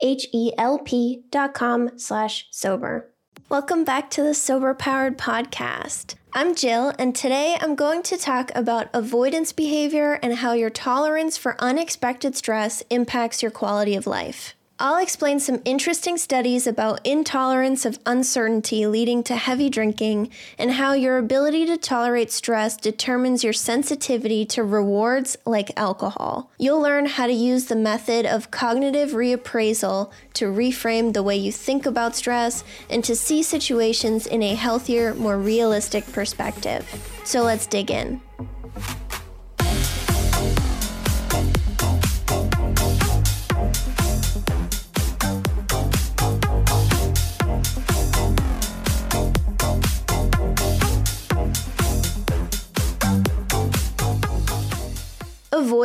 H-E-L-P dot com slash sober. Welcome back to the Sober Powered Podcast. I'm Jill, and today I'm going to talk about avoidance behavior and how your tolerance for unexpected stress impacts your quality of life. I'll explain some interesting studies about intolerance of uncertainty leading to heavy drinking and how your ability to tolerate stress determines your sensitivity to rewards like alcohol. You'll learn how to use the method of cognitive reappraisal to reframe the way you think about stress and to see situations in a healthier, more realistic perspective. So let's dig in.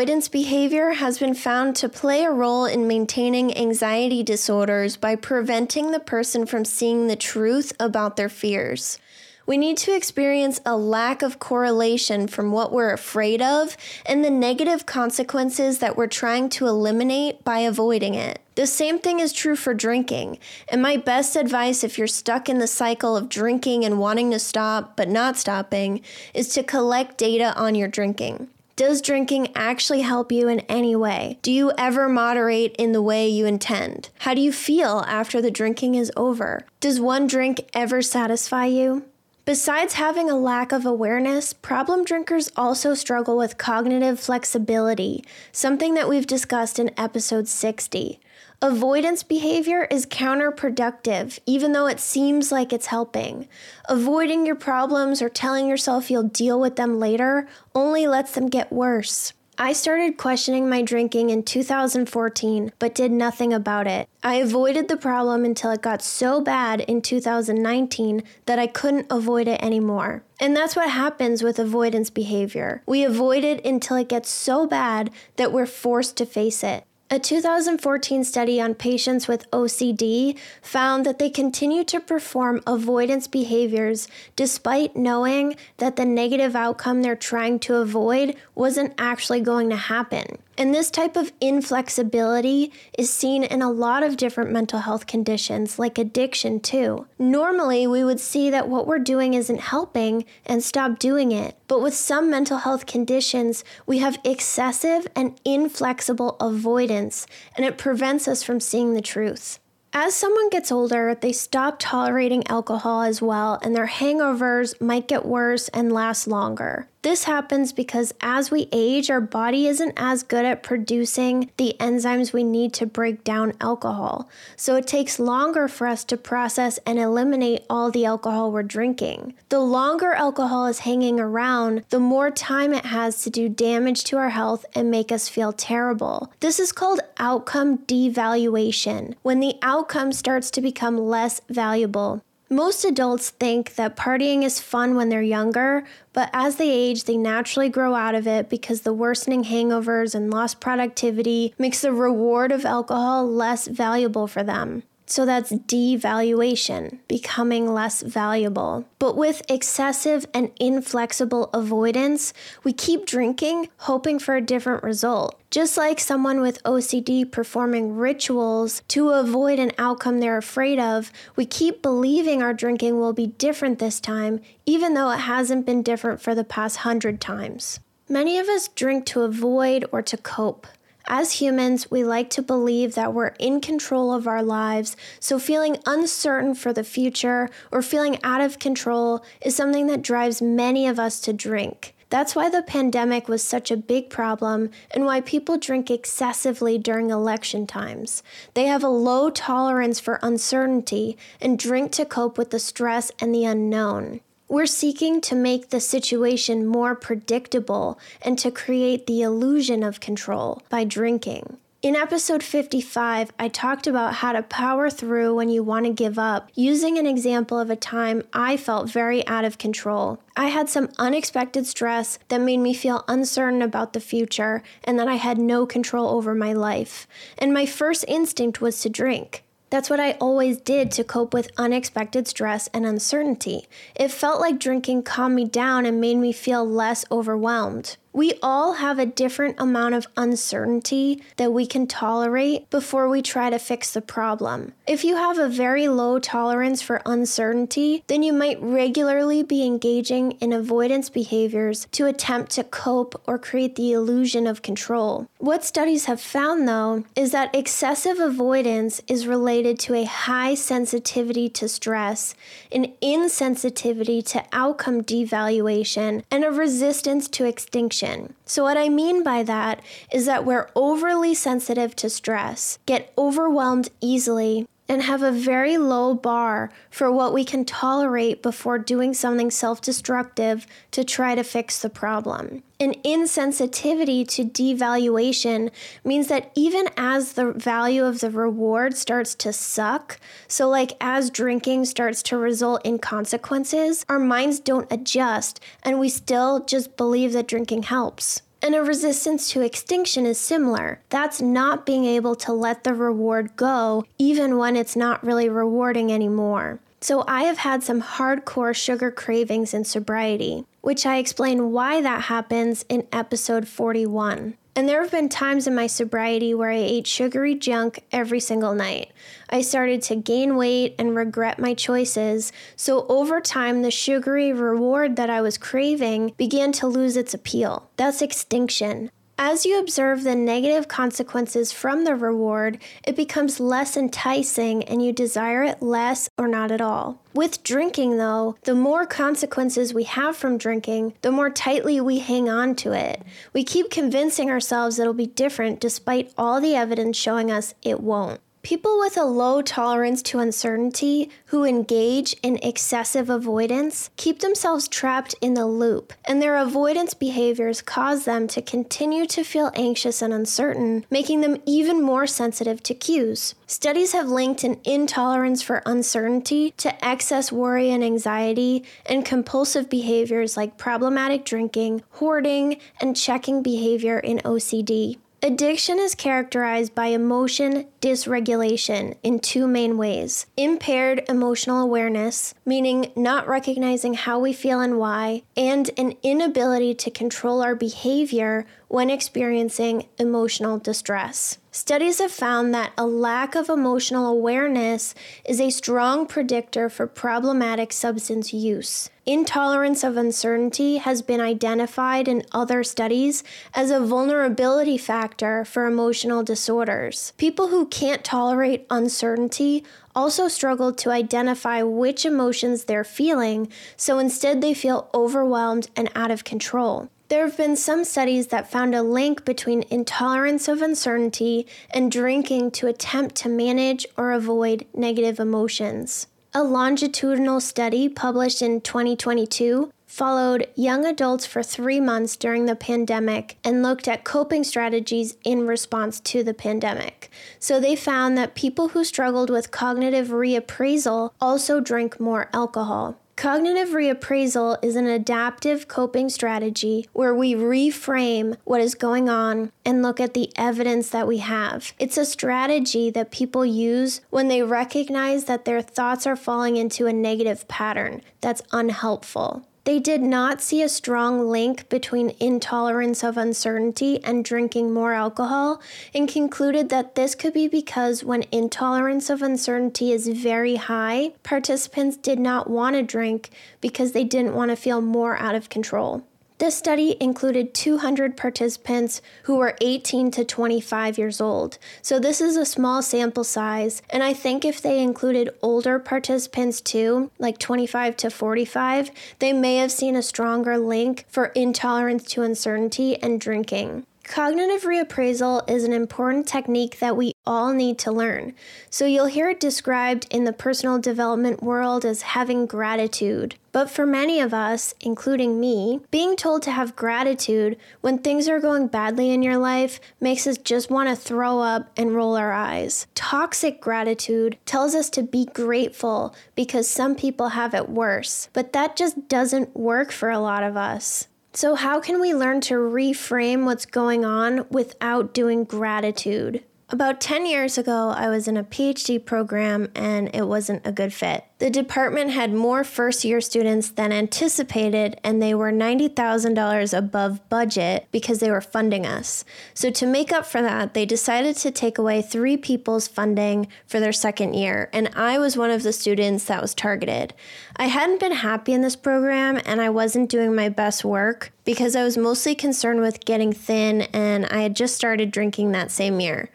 Avoidance behavior has been found to play a role in maintaining anxiety disorders by preventing the person from seeing the truth about their fears. We need to experience a lack of correlation from what we're afraid of and the negative consequences that we're trying to eliminate by avoiding it. The same thing is true for drinking. And my best advice if you're stuck in the cycle of drinking and wanting to stop but not stopping is to collect data on your drinking. Does drinking actually help you in any way? Do you ever moderate in the way you intend? How do you feel after the drinking is over? Does one drink ever satisfy you? Besides having a lack of awareness, problem drinkers also struggle with cognitive flexibility, something that we've discussed in episode 60. Avoidance behavior is counterproductive, even though it seems like it's helping. Avoiding your problems or telling yourself you'll deal with them later only lets them get worse. I started questioning my drinking in 2014, but did nothing about it. I avoided the problem until it got so bad in 2019 that I couldn't avoid it anymore. And that's what happens with avoidance behavior. We avoid it until it gets so bad that we're forced to face it. A 2014 study on patients with OCD found that they continue to perform avoidance behaviors despite knowing that the negative outcome they're trying to avoid wasn't actually going to happen. And this type of inflexibility is seen in a lot of different mental health conditions, like addiction, too. Normally, we would see that what we're doing isn't helping and stop doing it. But with some mental health conditions, we have excessive and inflexible avoidance, and it prevents us from seeing the truth. As someone gets older, they stop tolerating alcohol as well, and their hangovers might get worse and last longer. This happens because as we age, our body isn't as good at producing the enzymes we need to break down alcohol. So it takes longer for us to process and eliminate all the alcohol we're drinking. The longer alcohol is hanging around, the more time it has to do damage to our health and make us feel terrible. This is called outcome devaluation, when the outcome starts to become less valuable. Most adults think that partying is fun when they're younger, but as they age, they naturally grow out of it because the worsening hangovers and lost productivity makes the reward of alcohol less valuable for them. So that's devaluation, becoming less valuable. But with excessive and inflexible avoidance, we keep drinking, hoping for a different result. Just like someone with OCD performing rituals to avoid an outcome they're afraid of, we keep believing our drinking will be different this time, even though it hasn't been different for the past hundred times. Many of us drink to avoid or to cope. As humans, we like to believe that we're in control of our lives, so feeling uncertain for the future or feeling out of control is something that drives many of us to drink. That's why the pandemic was such a big problem and why people drink excessively during election times. They have a low tolerance for uncertainty and drink to cope with the stress and the unknown. We're seeking to make the situation more predictable and to create the illusion of control by drinking. In episode 55, I talked about how to power through when you want to give up, using an example of a time I felt very out of control. I had some unexpected stress that made me feel uncertain about the future and that I had no control over my life. And my first instinct was to drink. That's what I always did to cope with unexpected stress and uncertainty. It felt like drinking calmed me down and made me feel less overwhelmed. We all have a different amount of uncertainty that we can tolerate before we try to fix the problem. If you have a very low tolerance for uncertainty, then you might regularly be engaging in avoidance behaviors to attempt to cope or create the illusion of control. What studies have found, though, is that excessive avoidance is related to a high sensitivity to stress, an insensitivity to outcome devaluation, and a resistance to extinction so, what I mean by that is that we're overly sensitive to stress, get overwhelmed easily, and have a very low bar for what we can tolerate before doing something self destructive to try to fix the problem. An insensitivity to devaluation means that even as the value of the reward starts to suck, so like as drinking starts to result in consequences, our minds don't adjust and we still just believe that drinking helps. And a resistance to extinction is similar. That's not being able to let the reward go, even when it's not really rewarding anymore. So, I have had some hardcore sugar cravings in sobriety, which I explain why that happens in episode 41. And there have been times in my sobriety where I ate sugary junk every single night. I started to gain weight and regret my choices, so over time, the sugary reward that I was craving began to lose its appeal. That's extinction. As you observe the negative consequences from the reward, it becomes less enticing and you desire it less or not at all. With drinking, though, the more consequences we have from drinking, the more tightly we hang on to it. We keep convincing ourselves it'll be different despite all the evidence showing us it won't. People with a low tolerance to uncertainty who engage in excessive avoidance keep themselves trapped in the loop, and their avoidance behaviors cause them to continue to feel anxious and uncertain, making them even more sensitive to cues. Studies have linked an intolerance for uncertainty to excess worry and anxiety and compulsive behaviors like problematic drinking, hoarding, and checking behavior in OCD. Addiction is characterized by emotion dysregulation in two main ways. Impaired emotional awareness, meaning not recognizing how we feel and why, and an inability to control our behavior when experiencing emotional distress. Studies have found that a lack of emotional awareness is a strong predictor for problematic substance use. Intolerance of uncertainty has been identified in other studies as a vulnerability factor for emotional disorders. People who can't tolerate uncertainty also struggle to identify which emotions they're feeling, so instead they feel overwhelmed and out of control. There have been some studies that found a link between intolerance of uncertainty and drinking to attempt to manage or avoid negative emotions. A longitudinal study published in 2022 followed young adults for three months during the pandemic and looked at coping strategies in response to the pandemic. So they found that people who struggled with cognitive reappraisal also drank more alcohol. Cognitive reappraisal is an adaptive coping strategy where we reframe what is going on and look at the evidence that we have. It's a strategy that people use when they recognize that their thoughts are falling into a negative pattern that's unhelpful. They did not see a strong link between intolerance of uncertainty and drinking more alcohol and concluded that this could be because when intolerance of uncertainty is very high, participants did not want to drink because they didn't want to feel more out of control. This study included 200 participants who were 18 to 25 years old, so this is a small sample size. And I think if they included older participants too, like 25 to 45, they may have seen a stronger link for intolerance to uncertainty and drinking. Cognitive reappraisal is an important technique that we all need to learn. So you'll hear it described in the personal development world as having gratitude. But for many of us, including me, being told to have gratitude when things are going badly in your life makes us just want to throw up and roll our eyes. Toxic gratitude tells us to be grateful because some people have it worse, but that just doesn't work for a lot of us. So, how can we learn to reframe what's going on without doing gratitude? About 10 years ago, I was in a PhD program and it wasn't a good fit. The department had more first year students than anticipated, and they were $90,000 above budget because they were funding us. So, to make up for that, they decided to take away three people's funding for their second year, and I was one of the students that was targeted. I hadn't been happy in this program, and I wasn't doing my best work because I was mostly concerned with getting thin, and I had just started drinking that same year.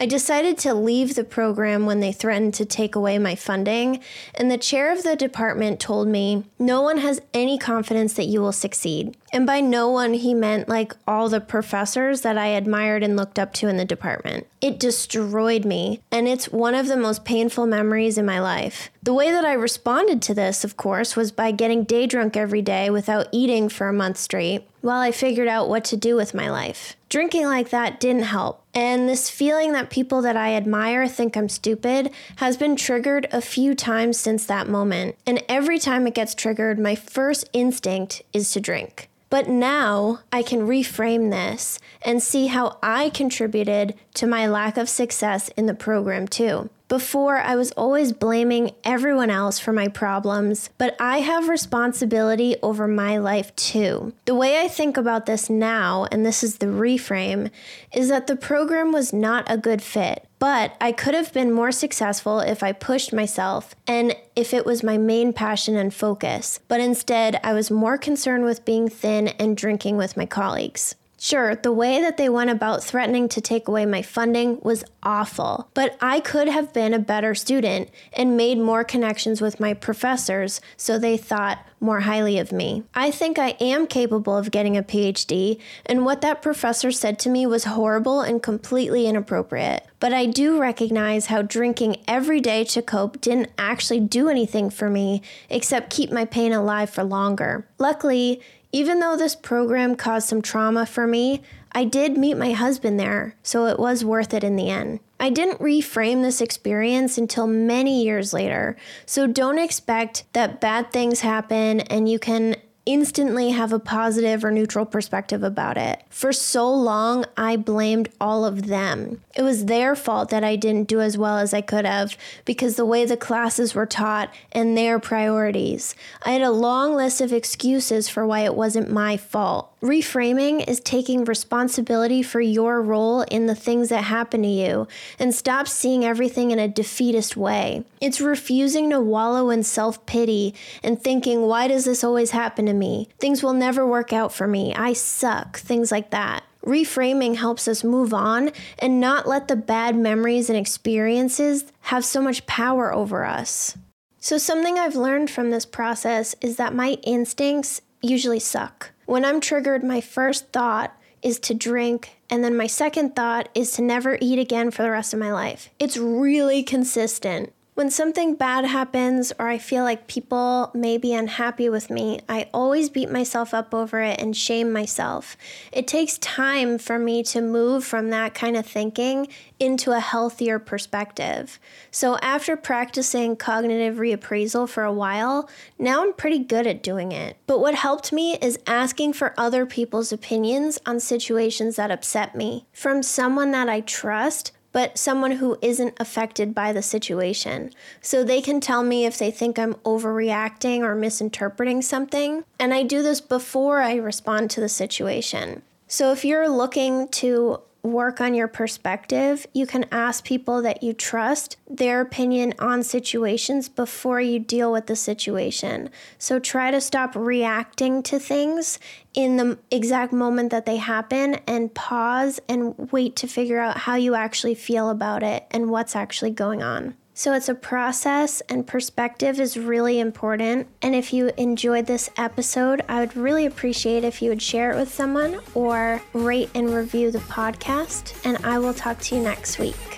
I decided to leave the program when they threatened to take away my funding, and the chair of the department told me, No one has any confidence that you will succeed. And by no one, he meant like all the professors that I admired and looked up to in the department. It destroyed me, and it's one of the most painful memories in my life. The way that I responded to this, of course, was by getting day drunk every day without eating for a month straight while I figured out what to do with my life. Drinking like that didn't help, and this feeling that people that I admire think I'm stupid has been triggered a few times since that moment. And every time it gets triggered, my first instinct is to drink. But now I can reframe this and see how I contributed to my lack of success in the program too. Before, I was always blaming everyone else for my problems, but I have responsibility over my life too. The way I think about this now, and this is the reframe, is that the program was not a good fit. But I could have been more successful if I pushed myself and if it was my main passion and focus. But instead, I was more concerned with being thin and drinking with my colleagues. Sure, the way that they went about threatening to take away my funding was awful, but I could have been a better student and made more connections with my professors, so they thought more highly of me. I think I am capable of getting a PhD, and what that professor said to me was horrible and completely inappropriate. But I do recognize how drinking every day to cope didn't actually do anything for me except keep my pain alive for longer. Luckily, even though this program caused some trauma for me, I did meet my husband there, so it was worth it in the end. I didn't reframe this experience until many years later, so don't expect that bad things happen and you can instantly have a positive or neutral perspective about it. For so long, I blamed all of them. It was their fault that I didn't do as well as I could have because the way the classes were taught and their priorities. I had a long list of excuses for why it wasn't my fault. Reframing is taking responsibility for your role in the things that happen to you and stop seeing everything in a defeatist way. It's refusing to wallow in self pity and thinking, why does this always happen to me? Things will never work out for me. I suck. Things like that. Reframing helps us move on and not let the bad memories and experiences have so much power over us. So, something I've learned from this process is that my instincts usually suck. When I'm triggered, my first thought is to drink, and then my second thought is to never eat again for the rest of my life. It's really consistent. When something bad happens or I feel like people may be unhappy with me, I always beat myself up over it and shame myself. It takes time for me to move from that kind of thinking into a healthier perspective. So, after practicing cognitive reappraisal for a while, now I'm pretty good at doing it. But what helped me is asking for other people's opinions on situations that upset me from someone that I trust but someone who isn't affected by the situation. So they can tell me if they think I'm overreacting or misinterpreting something. And I do this before I respond to the situation. So if you're looking to work on your perspective, you can ask people that you trust their opinion on situations before you deal with the situation. So try to stop reacting to things in the exact moment that they happen and pause and wait to figure out how you actually feel about it and what's actually going on. So it's a process, and perspective is really important. And if you enjoyed this episode, I would really appreciate if you would share it with someone or rate and review the podcast. And I will talk to you next week.